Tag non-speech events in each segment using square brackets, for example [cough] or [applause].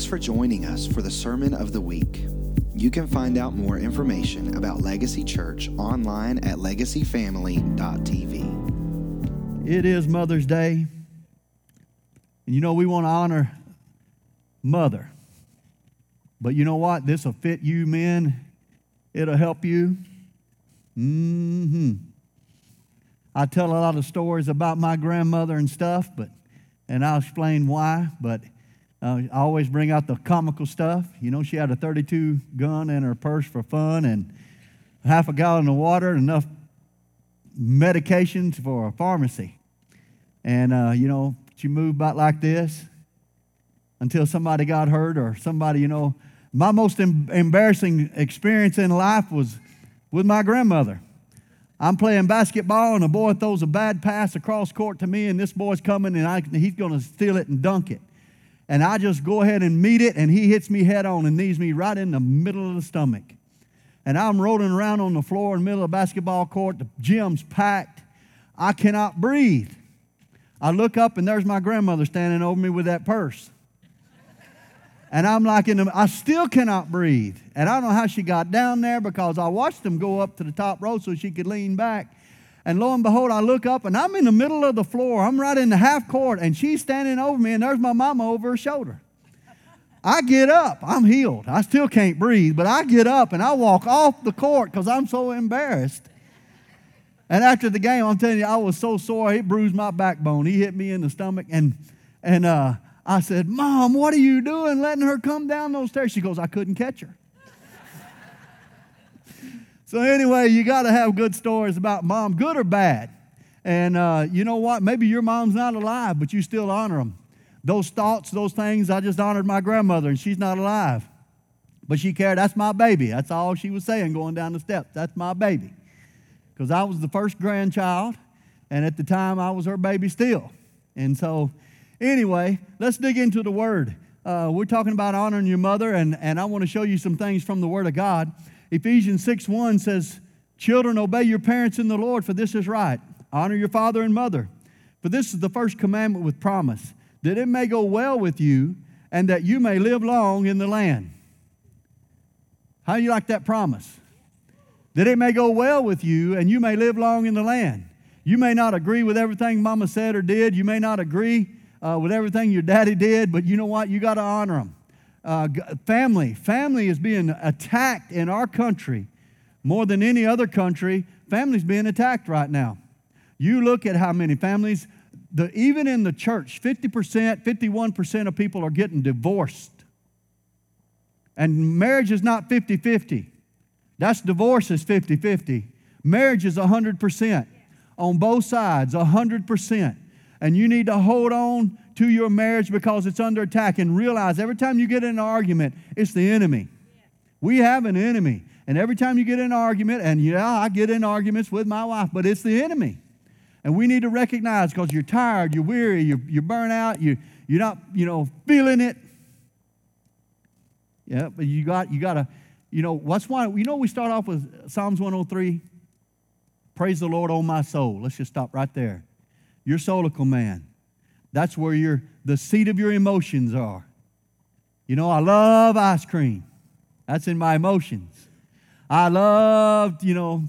Thanks for joining us for the Sermon of the Week. You can find out more information about Legacy Church online at legacyfamily.tv. It is Mother's Day. And you know, we want to honor Mother. But you know what? This will fit you men, it'll help you. hmm I tell a lot of stories about my grandmother and stuff, but and I'll explain why. But uh, I always bring out the comical stuff. You know, she had a 32 gun in her purse for fun, and half a gallon of water, and enough medications for a pharmacy. And uh, you know, she moved about like this until somebody got hurt or somebody, you know. My most em- embarrassing experience in life was with my grandmother. I'm playing basketball, and a boy throws a bad pass across court to me, and this boy's coming, and I, he's going to steal it and dunk it. And I just go ahead and meet it, and he hits me head on and knees me right in the middle of the stomach. And I'm rolling around on the floor in the middle of the basketball court. The gym's packed. I cannot breathe. I look up, and there's my grandmother standing over me with that purse. And I'm like, in the, I still cannot breathe. And I don't know how she got down there because I watched them go up to the top row so she could lean back. And lo and behold, I look up and I'm in the middle of the floor. I'm right in the half court, and she's standing over me, and there's my mama over her shoulder. I get up. I'm healed. I still can't breathe, but I get up and I walk off the court because I'm so embarrassed. And after the game, I'm telling you, I was so sore, it bruised my backbone. He hit me in the stomach, and and uh, I said, Mom, what are you doing letting her come down those stairs? She goes, I couldn't catch her. So, anyway, you got to have good stories about mom, good or bad. And uh, you know what? Maybe your mom's not alive, but you still honor them. Those thoughts, those things, I just honored my grandmother, and she's not alive. But she cared, that's my baby. That's all she was saying going down the steps. That's my baby. Because I was the first grandchild, and at the time I was her baby still. And so, Anyway, let's dig into the Word. Uh, we're talking about honoring your mother, and, and I want to show you some things from the Word of God. Ephesians 6 1 says, Children, obey your parents in the Lord, for this is right. Honor your father and mother. For this is the first commandment with promise, that it may go well with you, and that you may live long in the land. How do you like that promise? That it may go well with you, and you may live long in the land. You may not agree with everything mama said or did. You may not agree uh, with everything your daddy did, but you know what? You got to honor them. Uh, family. Family is being attacked in our country more than any other country. Family's being attacked right now. You look at how many families, the, even in the church, 50%, 51% of people are getting divorced. And marriage is not 50 50. That's divorce is 50 50. Marriage is 100% on both sides, 100%. And you need to hold on to your marriage because it's under attack and realize every time you get in an argument, it's the enemy. We have an enemy. And every time you get in an argument, and yeah, I get in arguments with my wife, but it's the enemy. And we need to recognize because you're tired, you're weary, you're, you're burnt out, you, you're not, you know, feeling it. Yeah, but you got, you got to, you know, what's why, you know, we start off with Psalms 103. Praise the Lord, oh my soul. Let's just stop right there your solical man. That's where your, the seat of your emotions are. You know, I love ice cream. That's in my emotions. I love, you know,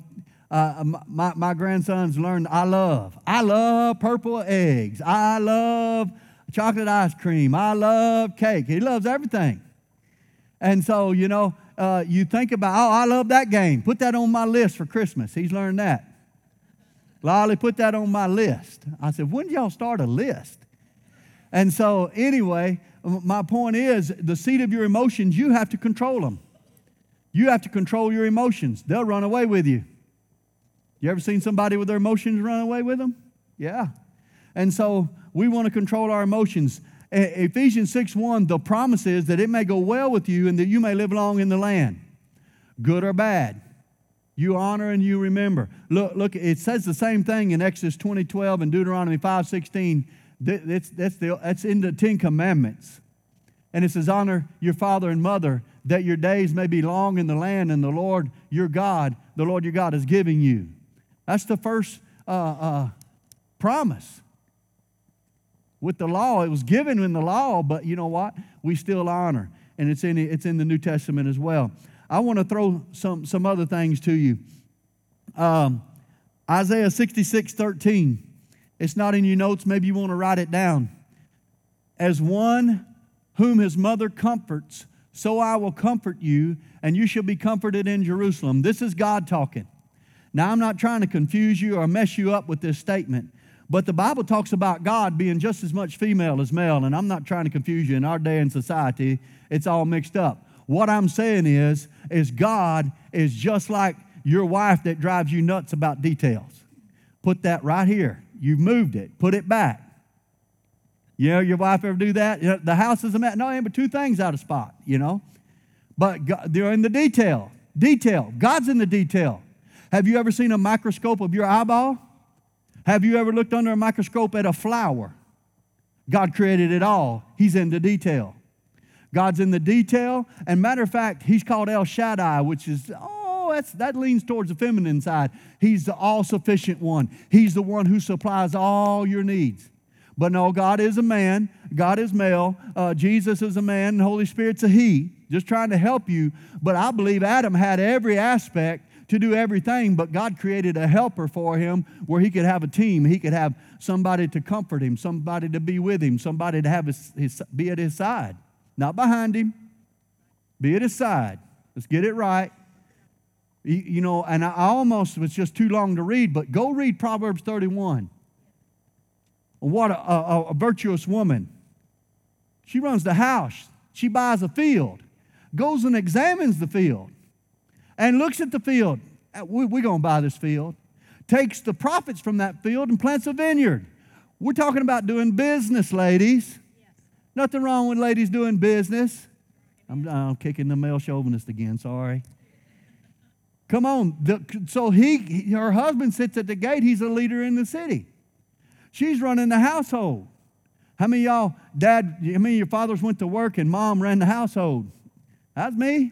uh, my, my grandsons learned I love. I love purple eggs. I love chocolate ice cream. I love cake. He loves everything. And so, you know, uh, you think about, oh, I love that game. Put that on my list for Christmas. He's learned that. Lolly, put that on my list. I said, when did y'all start a list? And so, anyway, my point is the seat of your emotions, you have to control them. You have to control your emotions. They'll run away with you. You ever seen somebody with their emotions run away with them? Yeah. And so we want to control our emotions. Ephesians 6 1, the promise is that it may go well with you and that you may live long in the land, good or bad. You honor and you remember. Look, look, it says the same thing in Exodus 20, 12 and Deuteronomy 5, 16. That's, that's, the, that's in the Ten Commandments. And it says, Honor your father and mother, that your days may be long in the land, and the Lord your God, the Lord your God, is giving you. That's the first uh, uh, promise. with the law. It was given in the law, but you know what? We still honor. And it's in, it's in the New Testament as well. I want to throw some, some other things to you. Um, Isaiah 66 13. It's not in your notes. Maybe you want to write it down. As one whom his mother comforts, so I will comfort you, and you shall be comforted in Jerusalem. This is God talking. Now, I'm not trying to confuse you or mess you up with this statement, but the Bible talks about God being just as much female as male, and I'm not trying to confuse you. In our day and society, it's all mixed up. What I'm saying is, is God is just like your wife that drives you nuts about details. Put that right here. You've moved it. Put it back. You know, your wife ever do that? You know, the house is a mess. No, but two things out of spot, you know. But God, they're in the detail. Detail. God's in the detail. Have you ever seen a microscope of your eyeball? Have you ever looked under a microscope at a flower? God created it all. He's in the detail. God's in the detail. And matter of fact, he's called El Shaddai, which is, oh, that's, that leans towards the feminine side. He's the all sufficient one, He's the one who supplies all your needs. But no, God is a man, God is male, uh, Jesus is a man, and Holy Spirit's a he, just trying to help you. But I believe Adam had every aspect to do everything, but God created a helper for him where he could have a team. He could have somebody to comfort him, somebody to be with him, somebody to have his, his, be at his side, not behind him, be at his side. Let's get it right. You, know, and I almost was just too long to read, but go read Proverbs 31. What a, a, a virtuous woman. She runs the house, she buys a field, goes and examines the field and looks at the field. Uh, we're going to buy this field. Takes the profits from that field and plants a vineyard. We're talking about doing business, ladies. Yes. Nothing wrong with ladies doing business. I'm, I'm kicking the male chauvinist again, sorry. Come on. The, so he, her husband sits at the gate. He's a leader in the city. She's running the household. How many y'all, dad, how many your fathers went to work and mom ran the household? That's me.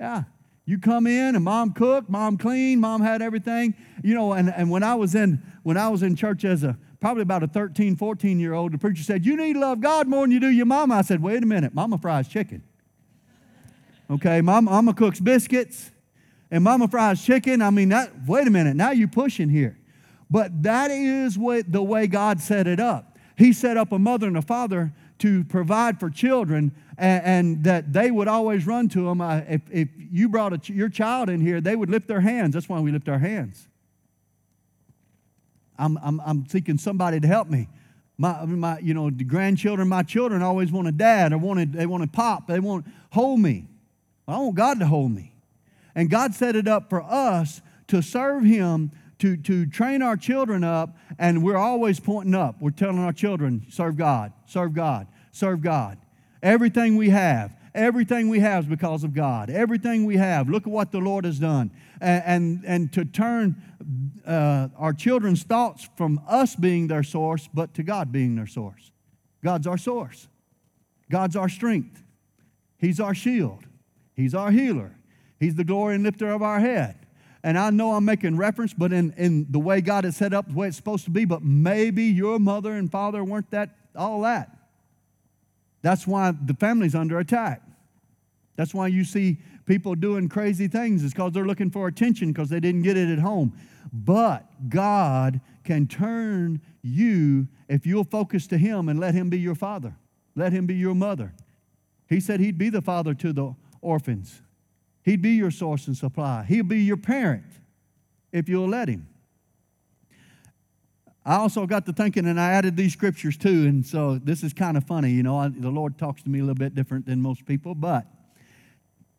Yeah. You come in and mom cooked, mom cleaned, mom had everything. You know, and, and when I was in when I was in church as a probably about a 13, 14 year old, the preacher said, You need to love God more than you do your mama. I said, Wait a minute, mama fries chicken. Okay, mama, mama cooks biscuits and mama fries chicken. I mean, that, wait a minute, now you're pushing here. But that is what the way God set it up. He set up a mother and a father to provide for children and, and that they would always run to them. Uh, if, if you brought a, your child in here, they would lift their hands. That's why we lift our hands. I'm, I'm, I'm seeking somebody to help me. My, my, you know, the grandchildren, my children always want a dad or wanted, they wanted pop. They want hold me. I want God to hold me. And God set it up for us to serve Him, to, to train our children up, and we're always pointing up. We're telling our children, serve God, serve God, serve God. Everything we have, everything we have is because of God. Everything we have, look at what the Lord has done. And, and, and to turn uh, our children's thoughts from us being their source, but to God being their source. God's our source, God's our strength, He's our shield, He's our healer, He's the glory and lifter of our head. And I know I'm making reference, but in, in the way God has set up, the way it's supposed to be, but maybe your mother and father weren't that all that. That's why the family's under attack. That's why you see people doing crazy things, is because they're looking for attention because they didn't get it at home. But God can turn you if you'll focus to Him and let Him be your father, let Him be your mother. He said He'd be the father to the orphans, He'd be your source and supply, He'll be your parent if you'll let Him. I also got to thinking, and I added these scriptures too, and so this is kind of funny. You know, I, the Lord talks to me a little bit different than most people, but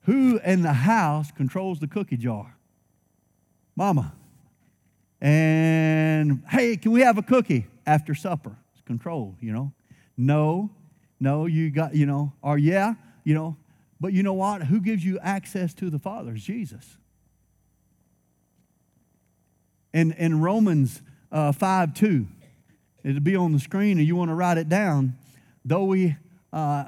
who in the house controls the cookie jar? Mama. And hey, can we have a cookie after supper? It's control, you know. No, no, you got, you know, or yeah, you know, but you know what? Who gives you access to the Father? Is Jesus. And in Romans uh, 5 2. It'll be on the screen, and you want to write it down. Though we, uh,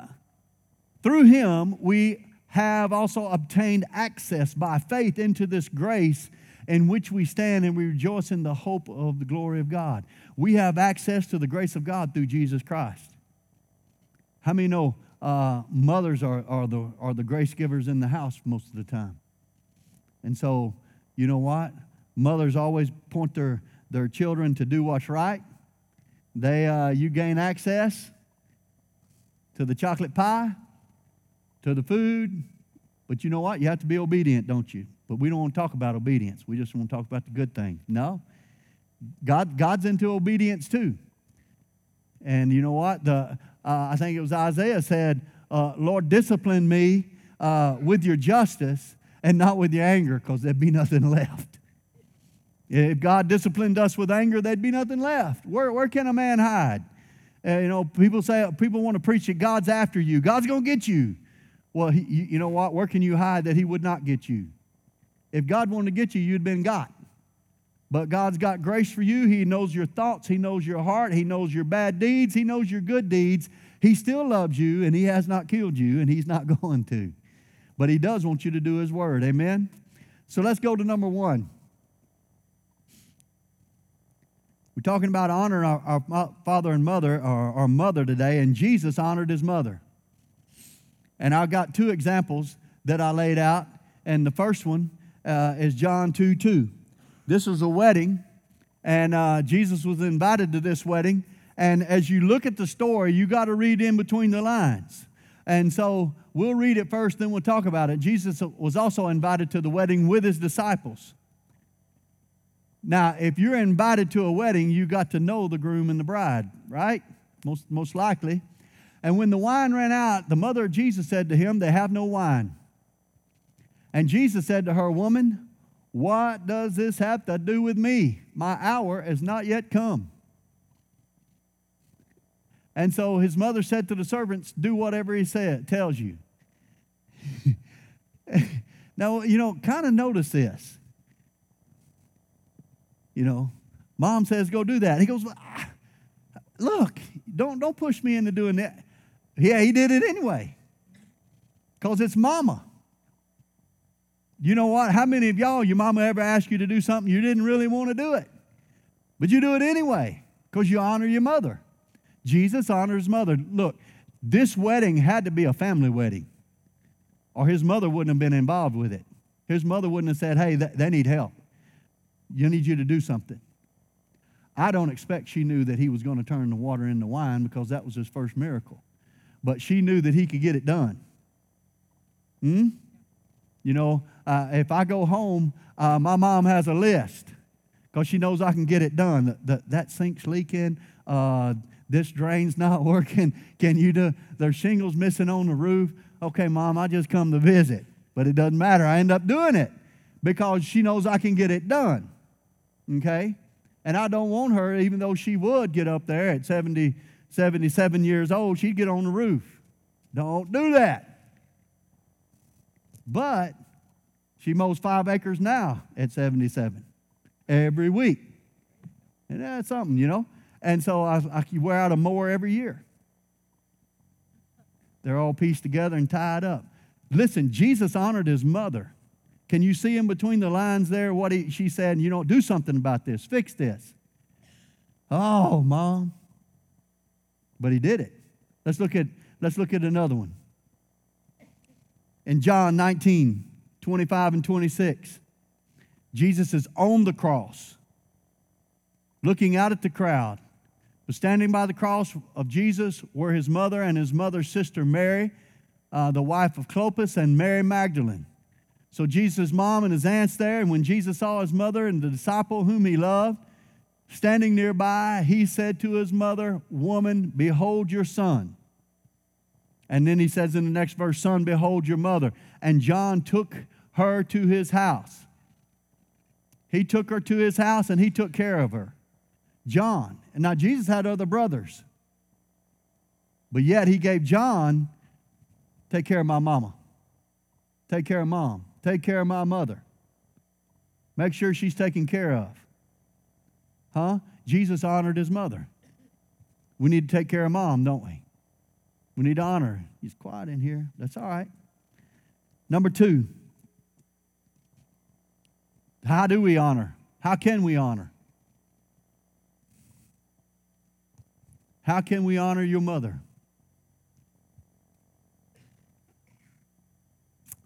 through him, we have also obtained access by faith into this grace in which we stand and we rejoice in the hope of the glory of God. We have access to the grace of God through Jesus Christ. How many know uh, mothers are, are, the, are the grace givers in the house most of the time? And so, you know what? Mothers always point their, their children to do what's right. They, uh, you gain access to the chocolate pie, to the food, but you know what? You have to be obedient, don't you? But we don't want to talk about obedience. We just want to talk about the good things. No. God, God's into obedience too. And you know what? The, uh, I think it was Isaiah said, uh, Lord, discipline me uh, with your justice and not with your anger, because there'd be nothing [laughs] left. If God disciplined us with anger, there'd be nothing left. Where, where can a man hide? Uh, you know, people say, people want to preach that God's after you. God's going to get you. Well, he, you know what? Where can you hide that he would not get you? If God wanted to get you, you'd been got. But God's got grace for you. He knows your thoughts. He knows your heart. He knows your bad deeds. He knows your good deeds. He still loves you, and He has not killed you, and He's not [laughs] going to. But He does want you to do His word. Amen? So let's go to number one. We're talking about honoring our, our father and mother, our, our mother today, and Jesus honored his mother. And I've got two examples that I laid out, and the first one uh, is John 2 2. This was a wedding, and uh, Jesus was invited to this wedding. And as you look at the story, you got to read in between the lines. And so we'll read it first, then we'll talk about it. Jesus was also invited to the wedding with his disciples. Now, if you're invited to a wedding, you got to know the groom and the bride, right? Most, most likely. And when the wine ran out, the mother of Jesus said to him, They have no wine. And Jesus said to her, Woman, what does this have to do with me? My hour has not yet come. And so his mother said to the servants, Do whatever he said, tells you. [laughs] now, you know, kind of notice this. You know, mom says, go do that. He goes, ah, look, don't, don't push me into doing that. Yeah, he did it anyway. Because it's mama. You know what? How many of y'all, your mama ever asked you to do something you didn't really want to do it? But you do it anyway because you honor your mother. Jesus honors his mother. Look, this wedding had to be a family wedding, or his mother wouldn't have been involved with it. His mother wouldn't have said, hey, they need help. You need you to do something. I don't expect she knew that he was going to turn the water into wine because that was his first miracle. But she knew that he could get it done. Hmm? You know, uh, if I go home, uh, my mom has a list because she knows I can get it done. The, that sink's leaking. Uh, this drain's [laughs] not working. Can you do? There's shingles missing on the roof. Okay, mom, I just come to visit. But it doesn't matter. I end up doing it because she knows I can get it done. Okay? And I don't want her, even though she would get up there at 70, 77 years old, she'd get on the roof. Don't do that. But she mows five acres now at 77 every week. And that's something, you know? And so I, I wear out a mower every year. They're all pieced together and tied up. Listen, Jesus honored his mother. Can you see in between the lines there what he, she said? You know, do something about this, fix this. Oh, mom. But he did it. Let's look at, let's look at another one. In John 19, 25 and 26, Jesus is on the cross, looking out at the crowd. But standing by the cross of Jesus were his mother and his mother's sister Mary, uh, the wife of Clopas, and Mary Magdalene. So Jesus' mom and his aunts there, and when Jesus saw his mother and the disciple whom he loved standing nearby, he said to his mother, Woman, behold your son. And then he says in the next verse, Son, behold your mother. And John took her to his house. He took her to his house and he took care of her. John. And now Jesus had other brothers. But yet he gave John, take care of my mama. Take care of mom. Take care of my mother. Make sure she's taken care of. Huh? Jesus honored his mother. We need to take care of mom, don't we? We need to honor. He's quiet in here. That's all right. Number two, How do we honor? How can we honor? How can we honor your mother?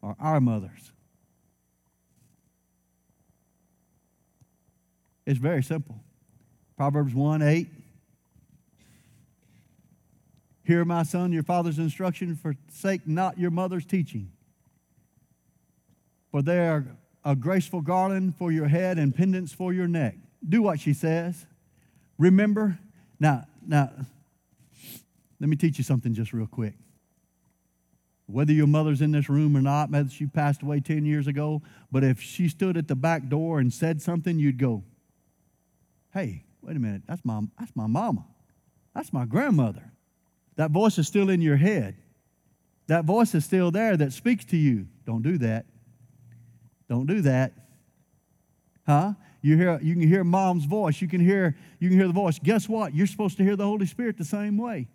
Or our mothers? It's very simple. Proverbs 1 8. Hear, my son, your father's instruction, forsake not your mother's teaching. For they are a graceful garland for your head and pendants for your neck. Do what she says. Remember, now, now, let me teach you something just real quick. Whether your mother's in this room or not, whether she passed away 10 years ago, but if she stood at the back door and said something, you'd go, hey, wait a minute, that's my, that's my mama. That's my grandmother. That voice is still in your head. That voice is still there that speaks to you. Don't do that. Don't do that. Huh? You hear you can hear mom's voice. You can hear you can hear the voice. Guess what? You're supposed to hear the Holy Spirit the same way.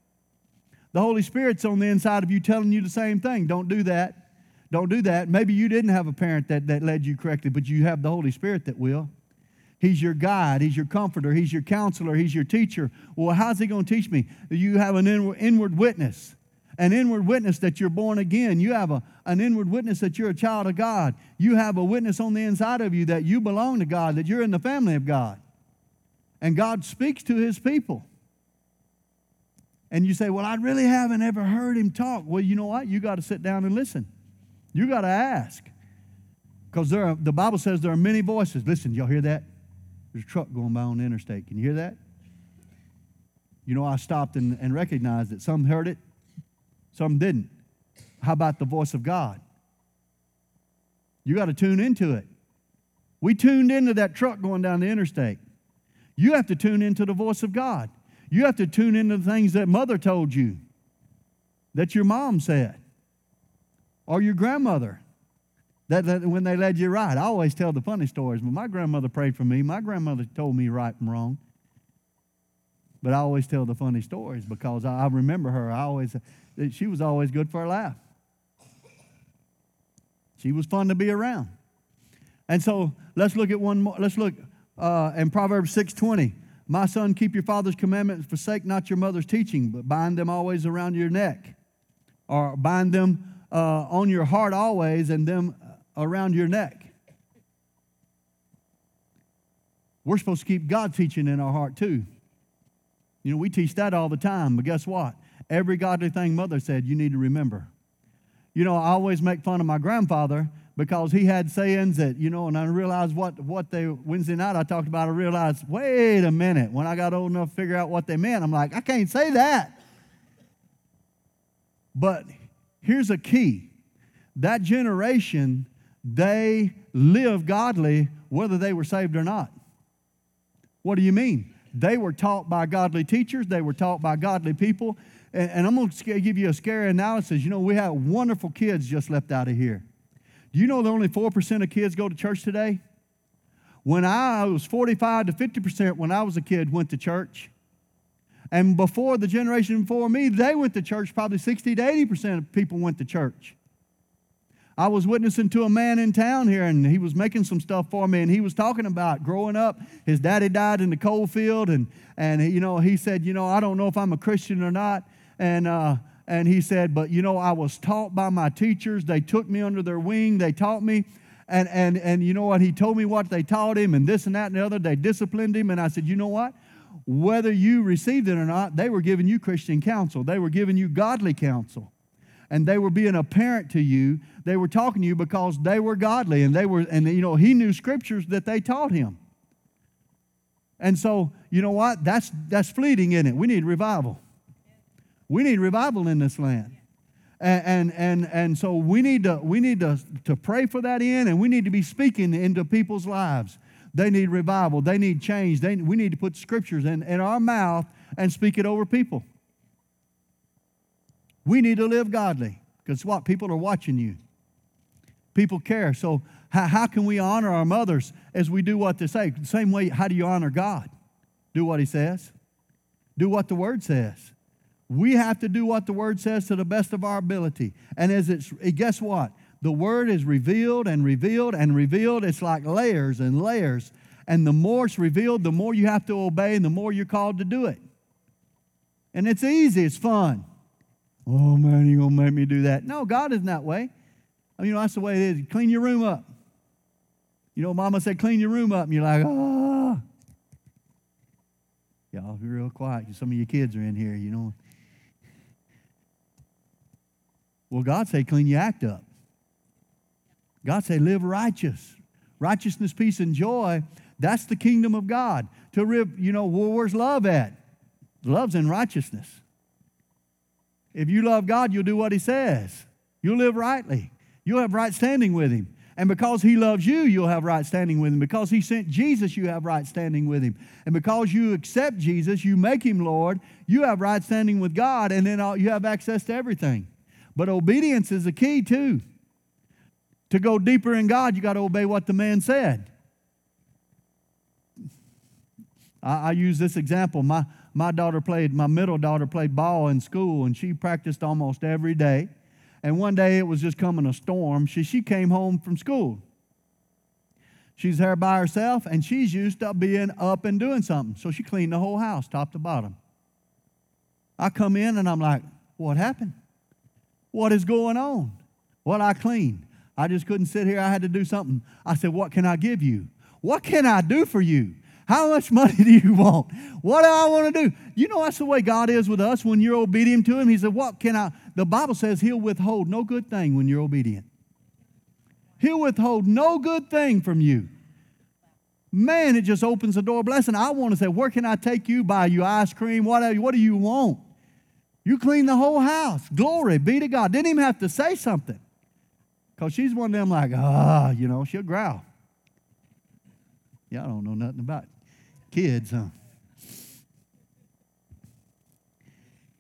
The Holy Spirit's on the inside of you telling you the same thing. Don't do that. Don't do that. Maybe you didn't have a parent that, that led you correctly, but you have the Holy Spirit that will. He's your guide. He's your comforter. He's your counselor. He's your teacher. Well, how's he going to teach me? You have an inward, inward witness, an inward witness that you're born again. You have a, an inward witness that you're a child of God. You have a witness on the inside of you that you belong to God, that you're in the family of God. And God speaks to his people. And you say, Well, I really haven't ever heard him talk. Well, you know what? You got to sit down and listen. You got to ask. Because the Bible says there are many voices. Listen, y'all hear that? There's a truck going by on the interstate. Can you hear that? You know, I stopped and, and recognized that some heard it, some didn't. How about the voice of God? You got to tune into it. We tuned into that truck going down the interstate. You have to tune into the voice of God. You have to tune into the things that mother told you, that your mom said, or your grandmother that, that, when they led you right. I always tell the funny stories. But my grandmother prayed for me. My grandmother told me right and wrong. But I always tell the funny stories because I, I remember her. I always, she was always good for a laugh. She was fun to be around. And so let's look at one more. Let's look uh, in Proverbs 6:20. My son, keep your father's commandments, forsake not your mother's teaching, but bind them always around your neck, or bind them uh, on your heart always, and them around your neck. We're supposed to keep God teaching in our heart too. You know, we teach that all the time, but guess what? Every godly thing mother said, you need to remember. You know, I always make fun of my grandfather because he had sayings that, you know, and I realized what, what they, Wednesday night I talked about, I realized, wait a minute, when I got old enough to figure out what they meant, I'm like, I can't say that. But here's a key that generation they lived godly whether they were saved or not. What do you mean? They were taught by godly teachers, they were taught by godly people. And, and I'm going to give you a scary analysis. You know, we have wonderful kids just left out of here. Do you know that only 4% of kids go to church today? When I was 45 to 50% when I was a kid went to church. And before the generation before me, they went to church. Probably 60 to 80% of people went to church. I was witnessing to a man in town here, and he was making some stuff for me, and he was talking about growing up. His daddy died in the coal field, and and you know he said, you know, I don't know if I'm a Christian or not, and uh, and he said, but you know, I was taught by my teachers. They took me under their wing. They taught me. And, and, and you know what? He told me what they taught him, and this and that and the other. They disciplined him. And I said, You know what? Whether you received it or not, they were giving you Christian counsel. They were giving you godly counsel and they were being a parent to you. They were talking to you because they were godly and they were, and you know, he knew scriptures that they taught him. And so, you know what? That's that's fleeting in it. We need revival. We need revival in this land. And, and and and so we need to we need to, to pray for that in and we need to be speaking into people's lives. They need revival. They need change. They, we need to put scriptures in, in our mouth and speak it over people. We need to live godly because what? People are watching you. People care. So, how, how can we honor our mothers as we do what they say? Same way, how do you honor God? Do what He says, do what the Word says. We have to do what the Word says to the best of our ability. And as it's, guess what? The word is revealed and revealed and revealed. It's like layers and layers. And the more it's revealed, the more you have to obey and the more you're called to do it. And it's easy, it's fun. Oh man, you're gonna make me do that? No, God isn't that way. I mean, you know, that's the way it is. Clean your room up. You know, mama said, clean your room up, and you're like, ah. Y'all be real quiet. Some of your kids are in here, you know. Well, God say, clean your act up. God say, live righteous. Righteousness, peace, and joy. That's the kingdom of God. To live, you know, where's love at? Love's in righteousness. If you love God, you'll do what He says. You'll live rightly. You'll have right standing with Him. And because He loves you, you'll have right standing with Him. Because He sent Jesus, you have right standing with Him. And because you accept Jesus, you make Him Lord, you have right standing with God, and then you have access to everything. But obedience is the key, too. To go deeper in God, you got to obey what the man said. I, I use this example. My, my daughter played, my middle daughter played ball in school, and she practiced almost every day. And one day it was just coming a storm. She, she came home from school. She's there by herself, and she's used to being up and doing something. So she cleaned the whole house, top to bottom. I come in and I'm like, what happened? What is going on? What I cleaned. I just couldn't sit here. I had to do something. I said, What can I give you? What can I do for you? How much [laughs] money do you want? What do I want to do? You know, that's the way God is with us when you're obedient to Him. He said, What can I? The Bible says He'll withhold no good thing when you're obedient. He'll withhold no good thing from you. Man, it just opens the door blessing. I want to say, Where can I take you? Buy you ice cream? What, what do you want? You clean the whole house. Glory be to God. Didn't even have to say something. Because she's one of them like, ah, you know, she'll growl. Y'all don't know nothing about kids, huh?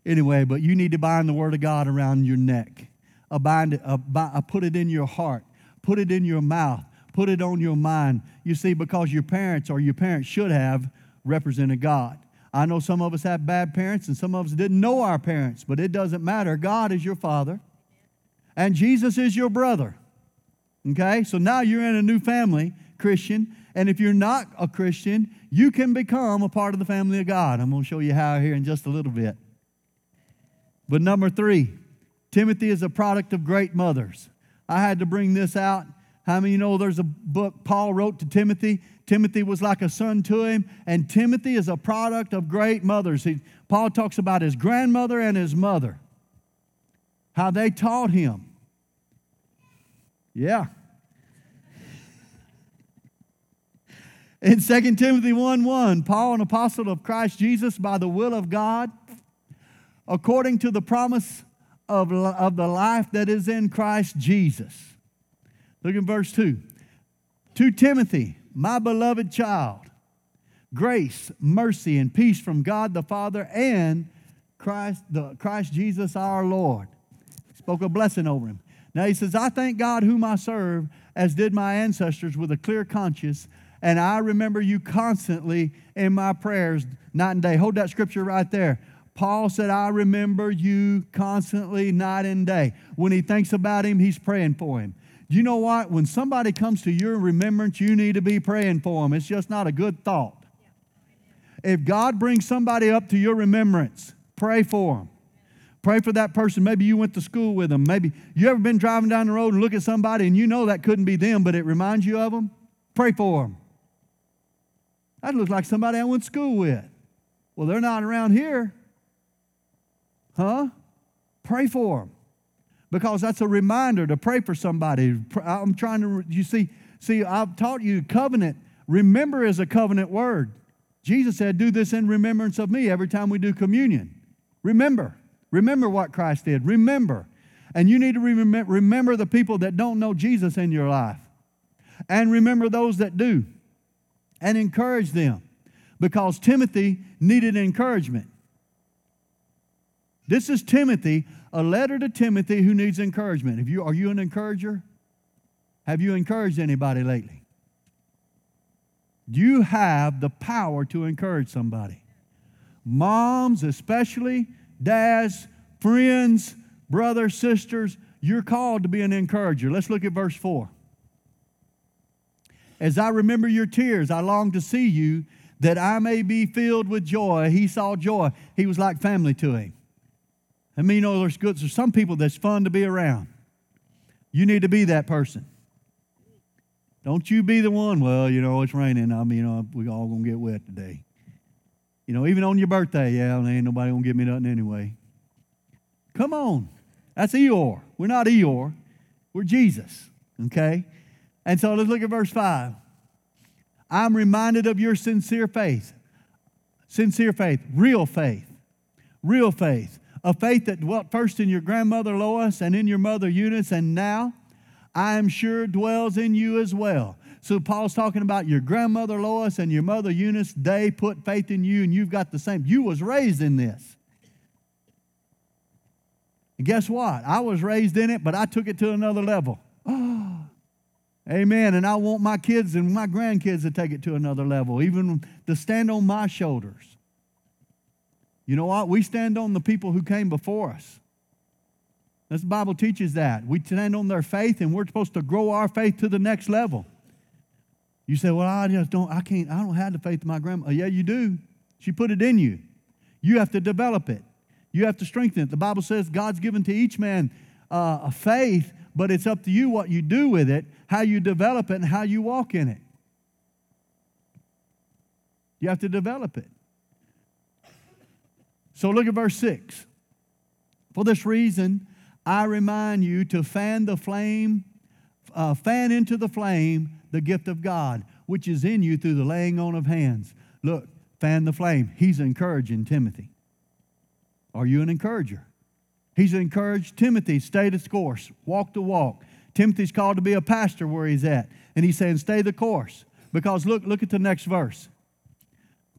Anyway, but you need to bind the word of God around your neck. A bind it, a, put it in your heart. Put it in your mouth. Put it on your mind. You see, because your parents or your parents should have represented God. I know some of us have bad parents and some of us didn't know our parents, but it doesn't matter. God is your father and Jesus is your brother. Okay? So now you're in a new family, Christian. And if you're not a Christian, you can become a part of the family of God. I'm going to show you how here in just a little bit. But number three, Timothy is a product of great mothers. I had to bring this out. How many you know there's a book Paul wrote to Timothy? Timothy was like a son to him, and Timothy is a product of great mothers. He, Paul talks about his grandmother and his mother, how they taught him. Yeah. In 2 Timothy 1 1, Paul, an apostle of Christ Jesus, by the will of God, according to the promise of, of the life that is in Christ Jesus. Look at verse 2. To Timothy, my beloved child, grace, mercy, and peace from God the Father and Christ, the, Christ Jesus our Lord. Spoke a blessing over him. Now he says, I thank God whom I serve, as did my ancestors, with a clear conscience, and I remember you constantly in my prayers night and day. Hold that scripture right there. Paul said, I remember you constantly, night and day. When he thinks about him, he's praying for him. You know what? When somebody comes to your remembrance, you need to be praying for them. It's just not a good thought. If God brings somebody up to your remembrance, pray for them. Pray for that person. Maybe you went to school with them. Maybe you ever been driving down the road and look at somebody and you know that couldn't be them, but it reminds you of them? Pray for them. That looks like somebody I went to school with. Well, they're not around here. Huh? Pray for them. Because that's a reminder to pray for somebody. I'm trying to, you see, see, I've taught you covenant. Remember is a covenant word. Jesus said, Do this in remembrance of me every time we do communion. Remember. Remember what Christ did. Remember. And you need to remember, remember the people that don't know Jesus in your life. And remember those that do. And encourage them. Because Timothy needed encouragement. This is Timothy, a letter to Timothy who needs encouragement. If you, are you an encourager? Have you encouraged anybody lately? You have the power to encourage somebody. Moms, especially, dads, friends, brothers, sisters, You're called to be an encourager. Let's look at verse 4. As I remember your tears, I long to see you that I may be filled with joy. He saw joy. He was like family to him. I mean, know, there's good. There's some people that's fun to be around. You need to be that person. Don't you be the one. Well, you know, it's raining. I mean, you know, we all gonna get wet today. You know, even on your birthday, yeah, ain't nobody gonna give me nothing anyway. Come on, that's Eeyore. We're not Eeyore. We're Jesus. Okay, and so let's look at verse five. I'm reminded of your sincere faith. Sincere faith, real faith, real faith. A faith that dwelt first in your grandmother Lois and in your mother Eunice, and now I am sure dwells in you as well. So Paul's talking about your grandmother Lois and your mother Eunice. They put faith in you, and you've got the same. You was raised in this. And guess what? I was raised in it, but I took it to another level. [gasps] Amen. And I want my kids and my grandkids to take it to another level, even to stand on my shoulders. You know what? We stand on the people who came before us. That's the Bible teaches that. We stand on their faith and we're supposed to grow our faith to the next level. You say, Well, I just don't, I can't, I don't have the faith of my grandma. Oh, yeah, you do. She put it in you. You have to develop it. You have to strengthen it. The Bible says God's given to each man uh, a faith but it's up to you what you do with it, how you develop it, and how you walk in it. You have to develop it. So look at verse 6. For this reason, I remind you to fan the flame, uh, fan into the flame the gift of God, which is in you through the laying on of hands. Look, fan the flame. He's encouraging Timothy. Are you an encourager? He's encouraged Timothy, stay the course, walk the walk. Timothy's called to be a pastor where he's at. And he's saying, stay the course. Because look, look at the next verse.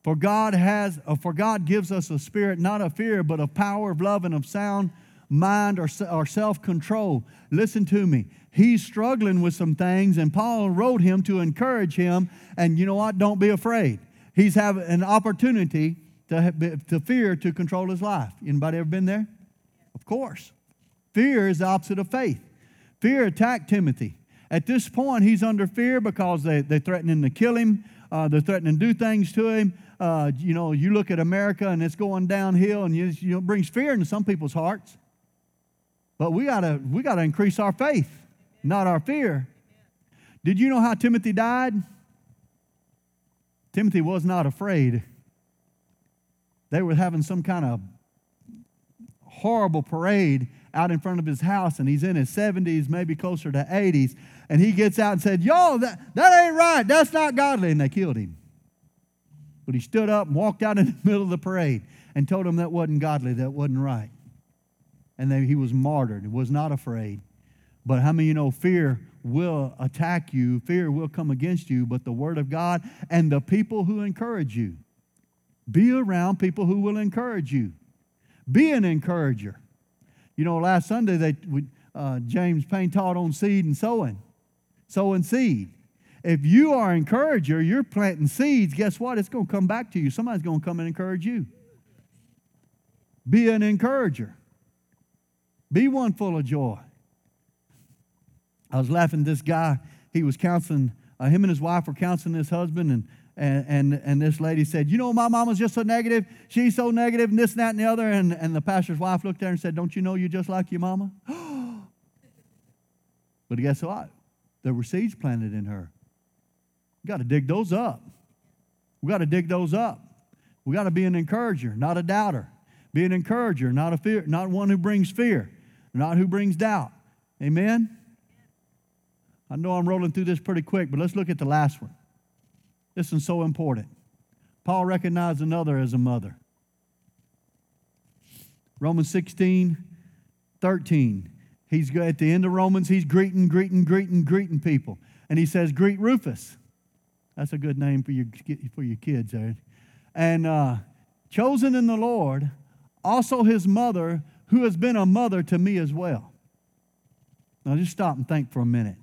For God has, uh, for God gives us a spirit not of fear, but of power, of love, and of sound mind or, or self control. Listen to me. He's struggling with some things, and Paul wrote him to encourage him. And you know what? Don't be afraid. He's having an opportunity to, to fear to control his life. Anybody ever been there? Of course. Fear is the opposite of faith. Fear attacked Timothy. At this point, he's under fear because they, they're threatening to kill him. Uh, they're threatening to do things to him. Uh, you know, you look at America and it's going downhill, and you, you know, it brings fear into some people's hearts. But we gotta we gotta increase our faith, not our fear. Did you know how Timothy died? Timothy was not afraid. They were having some kind of horrible parade out in front of his house and he's in his 70s, maybe closer to 80s. And he gets out and said, Yo, that, that ain't right. That's not godly. And they killed him. But he stood up and walked out in the [laughs] middle of the parade and told them that wasn't godly, that wasn't right. And then he was martyred, was not afraid. But how many you know fear will attack you, fear will come against you, but the Word of God and the people who encourage you. Be around people who will encourage you. Be an encourager. You know, last Sunday they uh, James Payne taught on seed and sowing, sowing seed. If you are an encourager, you're planting seeds. Guess what? It's going to come back to you. Somebody's going to come and encourage you. Be an encourager. Be one full of joy. I was laughing. This guy, he was counseling. Uh, him and his wife were counseling his husband, and and, and, and this lady said, You know, my mama's just so negative. She's so negative, and this, and that, and the other. And, and the pastor's wife looked at her and said, Don't you know you're just like your mama? [gasps] but guess what? There were seeds planted in her. We got to dig those up. We got to dig those up. We got to be an encourager, not a doubter. Be an encourager, not a fear, not one who brings fear, not who brings doubt. Amen. I know I'm rolling through this pretty quick, but let's look at the last one. This is so important. Paul recognized another as a mother. Romans 16, 13. He's at the end of Romans, he's greeting, greeting, greeting, greeting people. And he says, Greet Rufus. That's a good name for your, for your kids there. And uh, chosen in the Lord, also his mother, who has been a mother to me as well. Now just stop and think for a minute.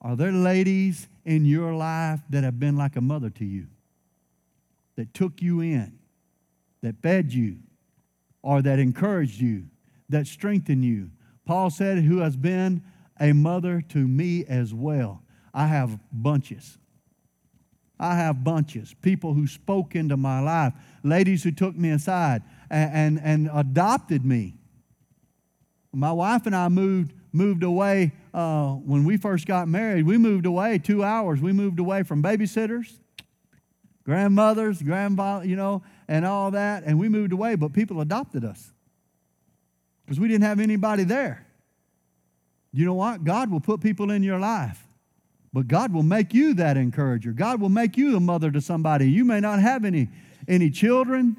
Are there ladies in your life that have been like a mother to you, that took you in, that fed you, or that encouraged you, that strengthened you? Paul said, who has been a mother to me as well. I have bunches. I have bunches. People who spoke into my life, ladies who took me aside and, and, and adopted me. My wife and I moved, moved away uh, when we first got married. We moved away two hours. We moved away from babysitters, grandmothers, grandfather, you know, and all that. And we moved away, but people adopted us because we didn't have anybody there. You know what? God will put people in your life but God will make you that encourager. God will make you a mother to somebody. You may not have any, any children,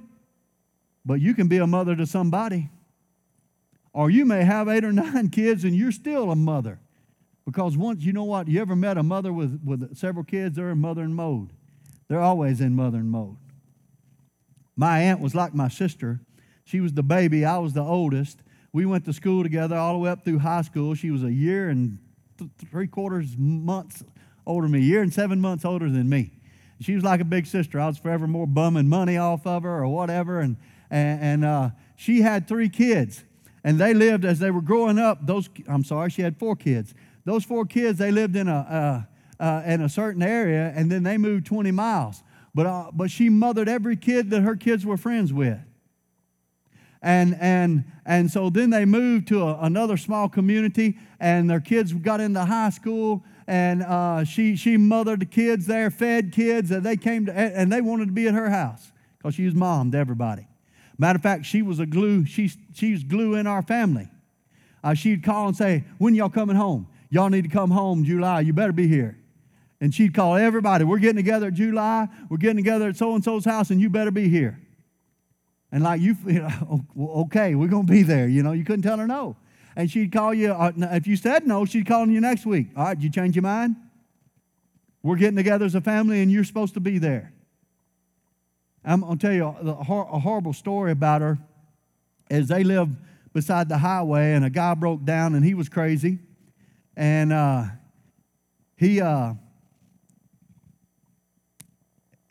but you can be a mother to somebody. Or you may have eight or [laughs] nine kids and you're still a mother. Because once, you know what, you ever met a mother with, with several kids, they're in mothering mode. They're always in mothering mode. My aunt was like my sister. She was the baby, I was the oldest. We went to school together all the way up through high school. She was a year and th- three quarters months older than me, a year and seven months older than me. She was like a big sister. I was forever more bumming money off of her or whatever. And, and, and uh, she had three kids. And they lived as they were growing up. Those, I'm sorry, she had four kids. Those four kids, they lived in a, uh, uh, in a certain area, and then they moved 20 miles. But, uh, but she mothered every kid that her kids were friends with. And, and, and so then they moved to a, another small community, and their kids got into high school. And uh, she, she mothered the kids there, fed kids, and they came to, and they wanted to be at her house because she was mom to everybody. Matter of fact, she was a glue, she, she was glue in our family. Uh, she'd call and say, When y'all coming home? Y'all need to come home July. You better be here. And she'd call everybody, We're getting together at July. We're getting together at so and so's house, and you better be here. And like you, [laughs] you know, okay, we're going to be there. You know, you couldn't tell her no. And she'd call you, uh, if you said no, she'd call you next week. All right, you change your mind? We're getting together as a family and you're supposed to be there. I'm going to tell you a, a horrible story about her. As they lived beside the highway, and a guy broke down and he was crazy. And uh, he, uh,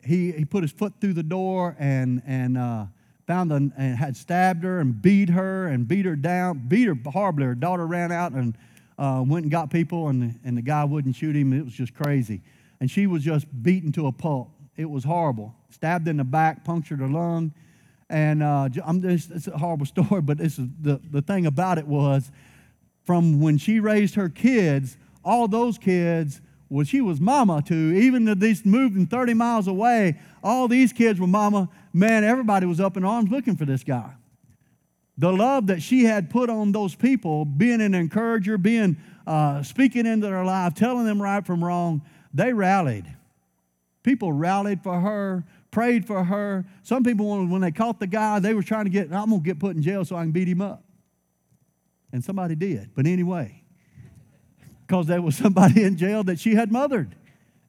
he, he put his foot through the door and, and found and had stabbed her and beat her and beat her down, beat her horribly. Her daughter ran out and uh, went and got people, and, and the guy wouldn't shoot him. It was just crazy. And she was just beaten to a pulp. It was horrible. Stabbed in the back, punctured her lung. And uh, I'm just, it's a horrible [laughs] story, but this is the, the thing about it was from when she raised her kids, all those kids well, she was mama to, even though these moving 30 miles away, all these kids were mama. Man, everybody was up in arms looking for this guy. The love that she had put on those people, being an encourager, being uh, speaking into their life, telling them right from wrong, they rallied. People rallied for her, prayed for her. Some people, when they caught the guy, they were trying to get, I'm going to get put in jail so I can beat him up. And somebody did. But anyway, because there was somebody [laughs] in jail that she had mothered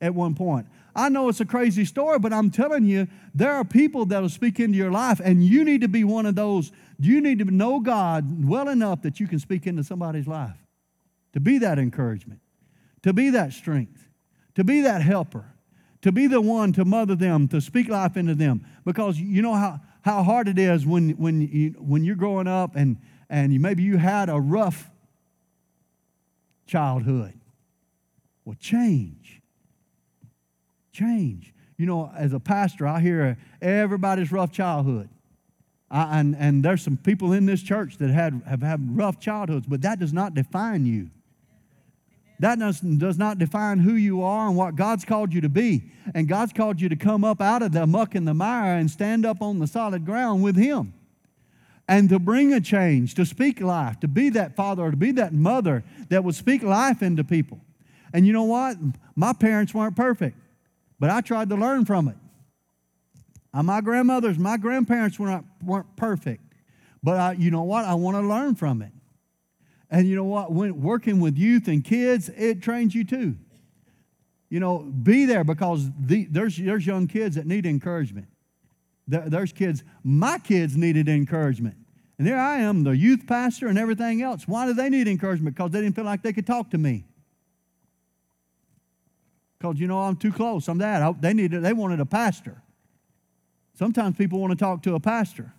at one point. I know it's a crazy story, but I'm telling you, there are people that will speak into your life, and you need to be one of those. You need to know God well enough that you can speak into somebody's life, to be that encouragement, to be that strength, to be that helper, to be the one to mother them, to speak life into them. Because you know how, how hard it is when, when, you, when you're growing up and, and you, maybe you had a rough childhood. Well, change. Change. You know, as a pastor, I hear everybody's rough childhood. I, and, and there's some people in this church that had, have had rough childhoods, but that does not define you. That does, does not define who you are and what God's called you to be. And God's called you to come up out of the muck and the mire and stand up on the solid ground with Him and to bring a change, to speak life, to be that father or to be that mother that would speak life into people. And you know what? My parents weren't perfect, but I tried to learn from it. Uh, my grandmothers, my grandparents were not, weren't perfect, but I, you know what? I want to learn from it. And you know what? When working with youth and kids, it trains you too. You know, be there because the, there's, there's young kids that need encouragement. There, there's kids, my kids needed encouragement. And there I am, the youth pastor and everything else. Why do they need encouragement? Because they didn't feel like they could talk to me. Because, you know, I'm too close. I'm that. I, they, needed, they wanted a pastor. Sometimes people want to talk to a pastor.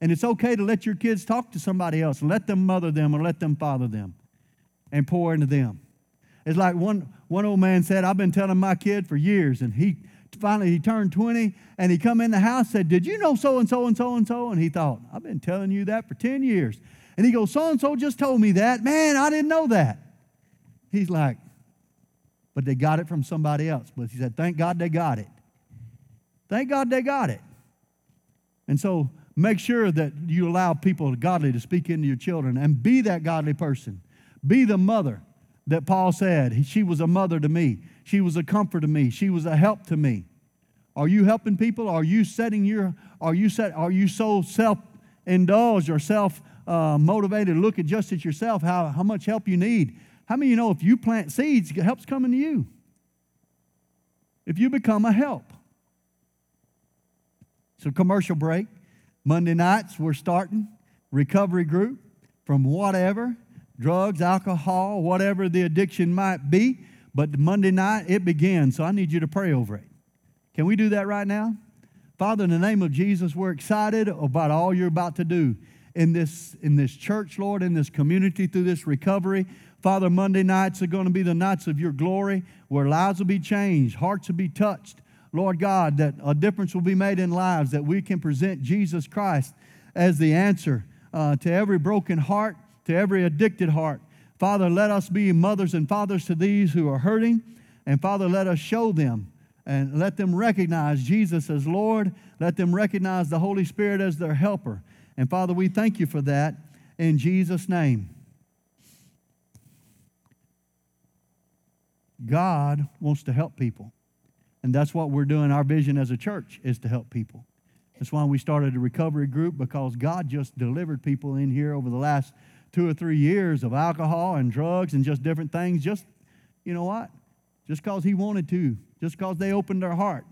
And it's okay to let your kids talk to somebody else. And let them mother them or let them father them and pour into them. It's like one, one old man said, I've been telling my kid for years, and he finally he turned 20 and he come in the house said, Did you know so and so and so and so? And he thought, I've been telling you that for 10 years. And he goes, So and so just told me that. Man, I didn't know that. He's like, But they got it from somebody else. But he said, Thank God they got it. Thank God they got it. And so make sure that you allow people godly to speak into your children and be that godly person. Be the mother that Paul said. She was a mother to me. She was a comfort to me. She was a help to me. Are you helping people? Are you setting your, are you set, are you so self-indulged or self uh, motivated look at just at yourself, how, how much help you need? How many of you know if you plant seeds, help's coming to you? If you become a help. So commercial break. Monday nights, we're starting recovery group from whatever drugs, alcohol, whatever the addiction might be. But Monday night, it begins. So I need you to pray over it. Can we do that right now? Father, in the name of Jesus, we're excited about all you're about to do in this, in this church, Lord, in this community through this recovery. Father, Monday nights are going to be the nights of your glory where lives will be changed, hearts will be touched, Lord God, that a difference will be made in lives, that we can present Jesus Christ as the answer uh, to every broken heart, to every addicted heart. Father, let us be mothers and fathers to these who are hurting. And Father, let us show them and let them recognize Jesus as Lord. Let them recognize the Holy Spirit as their helper. And Father, we thank you for that in Jesus' name. God wants to help people. And that's what we're doing. Our vision as a church is to help people. That's why we started a recovery group because God just delivered people in here over the last two or three years of alcohol and drugs and just different things. Just, you know what? Just because He wanted to, just because they opened their heart.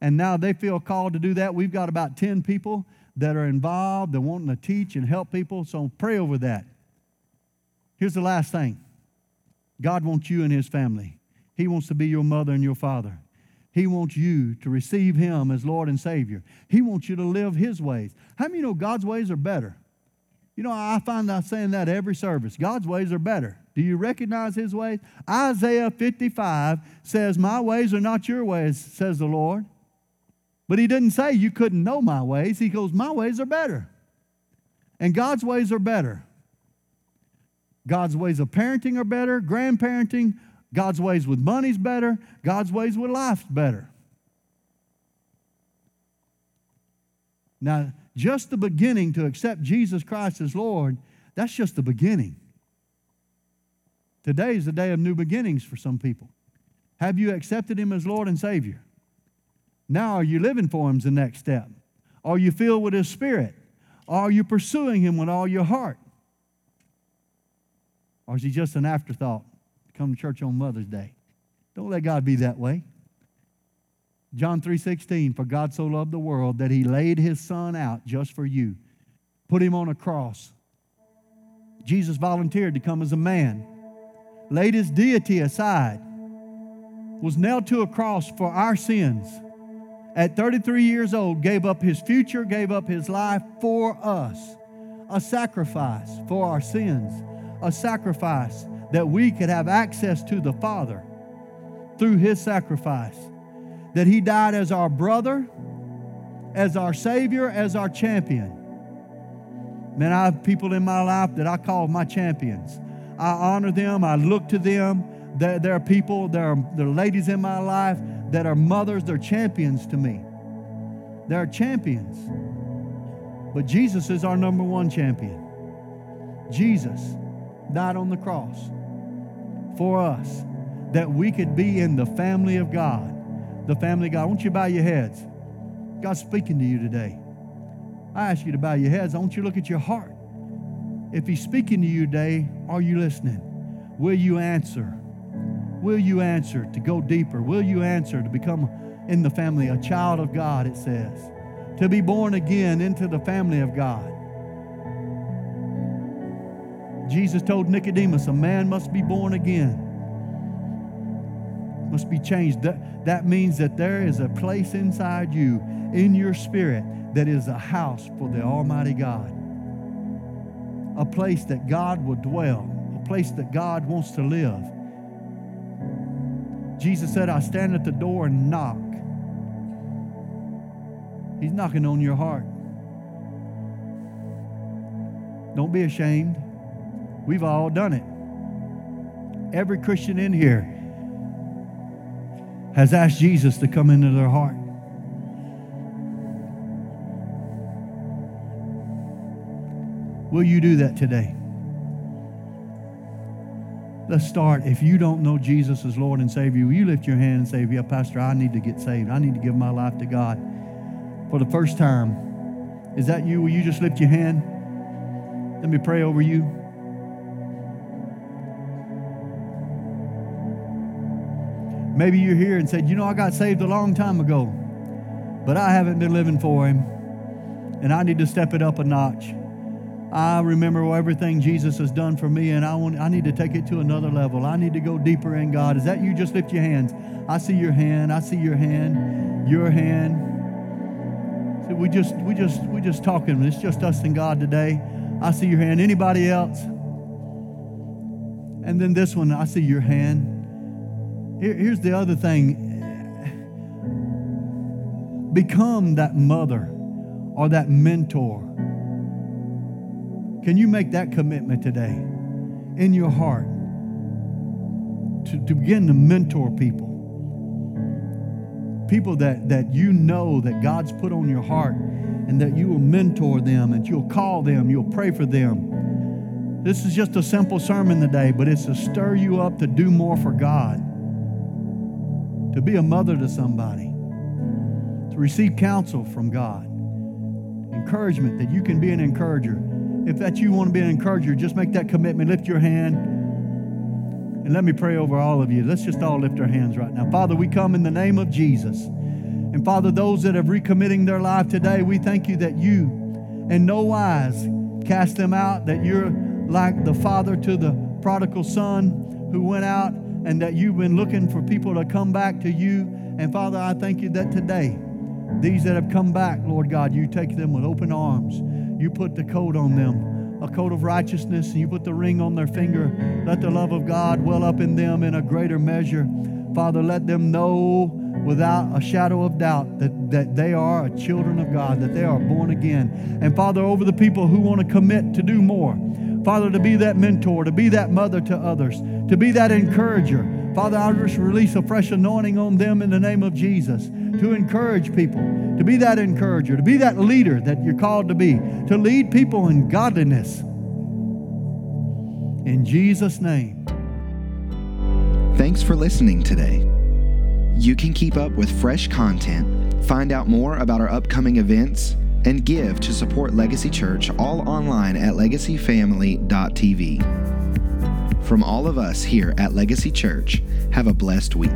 And now they feel called to do that. We've got about 10 people that are involved, that wanting to teach and help people. So pray over that. Here's the last thing God wants you and His family. He wants to be your mother and your father. He wants you to receive Him as Lord and Savior. He wants you to live His ways. How many know God's ways are better? You know, I find out saying that every service. God's ways are better. Do you recognize His ways? Isaiah 55 says, My ways are not your ways, says the Lord. But He didn't say you couldn't know my ways. He goes, My ways are better. And God's ways are better. God's ways of parenting are better, grandparenting, God's ways with money's better. God's ways with life's better. Now, just the beginning to accept Jesus Christ as Lord, that's just the beginning. Today is the day of new beginnings for some people. Have you accepted Him as Lord and Savior? Now, are you living for Him the next step? Are you filled with His Spirit? Are you pursuing Him with all your heart? Or is He just an afterthought? Come to church on Mother's Day. Don't let God be that way. John 3:16 for God so loved the world that he laid his son out just for you. Put him on a cross. Jesus volunteered to come as a man. Laid his deity aside. Was nailed to a cross for our sins. At 33 years old gave up his future, gave up his life for us. A sacrifice for our sins. A sacrifice that we could have access to the Father through his sacrifice. That he died as our brother, as our Savior, as our champion. Man, I have people in my life that I call my champions. I honor them, I look to them. There, are people, there are, there are ladies in my life that are mothers, they're champions to me. They're champions. But Jesus is our number one champion. Jesus died on the cross for us that we could be in the family of God. The family of God. I want you bow your heads. God's speaking to you today. I ask you to bow your heads. I want you to look at your heart. If He's speaking to you today, are you listening? Will you answer? Will you answer to go deeper? Will you answer to become in the family a child of God, it says? To be born again into the family of God. Jesus told Nicodemus, a man must be born again. must be changed. That, that means that there is a place inside you, in your spirit, that is a house for the Almighty God. A place that God will dwell, a place that God wants to live. Jesus said, I stand at the door and knock. He's knocking on your heart. Don't be ashamed. We've all done it. Every Christian in here has asked Jesus to come into their heart. Will you do that today? Let's start. If you don't know Jesus as Lord and Savior, will you lift your hand and say, Yeah, Pastor, I need to get saved. I need to give my life to God for the first time. Is that you? Will you just lift your hand? Let me pray over you. Maybe you're here and said, You know, I got saved a long time ago, but I haven't been living for Him, and I need to step it up a notch. I remember everything Jesus has done for me, and I want I need to take it to another level. I need to go deeper in God. Is that you? Just lift your hands. I see your hand. I see your hand. Your hand. So we just we just we just talking. It's just us and God today. I see your hand. Anybody else? And then this one, I see your hand. Here, here's the other thing become that mother or that mentor. Can you make that commitment today in your heart to, to begin to mentor people? People that, that you know that God's put on your heart and that you will mentor them and you'll call them, you'll pray for them. This is just a simple sermon today, but it's to stir you up to do more for God, to be a mother to somebody, to receive counsel from God, encouragement that you can be an encourager. If that you want to be an encourager, just make that commitment. Lift your hand and let me pray over all of you. Let's just all lift our hands right now. Father, we come in the name of Jesus. And Father, those that have recommitting their life today, we thank you that you in no wise cast them out, that you're like the father to the prodigal son who went out, and that you've been looking for people to come back to you. And Father, I thank you that today, these that have come back, Lord God, you take them with open arms. You put the coat on them, a coat of righteousness, and you put the ring on their finger. Let the love of God well up in them in a greater measure. Father, let them know without a shadow of doubt that, that they are children of God, that they are born again. And Father, over the people who want to commit to do more, Father, to be that mentor, to be that mother to others, to be that encourager. Father, I just release a fresh anointing on them in the name of Jesus to encourage people, to be that encourager, to be that leader that you're called to be, to lead people in godliness. In Jesus' name. Thanks for listening today. You can keep up with fresh content, find out more about our upcoming events, and give to support Legacy Church all online at legacyfamily.tv. From all of us here at Legacy Church, have a blessed week.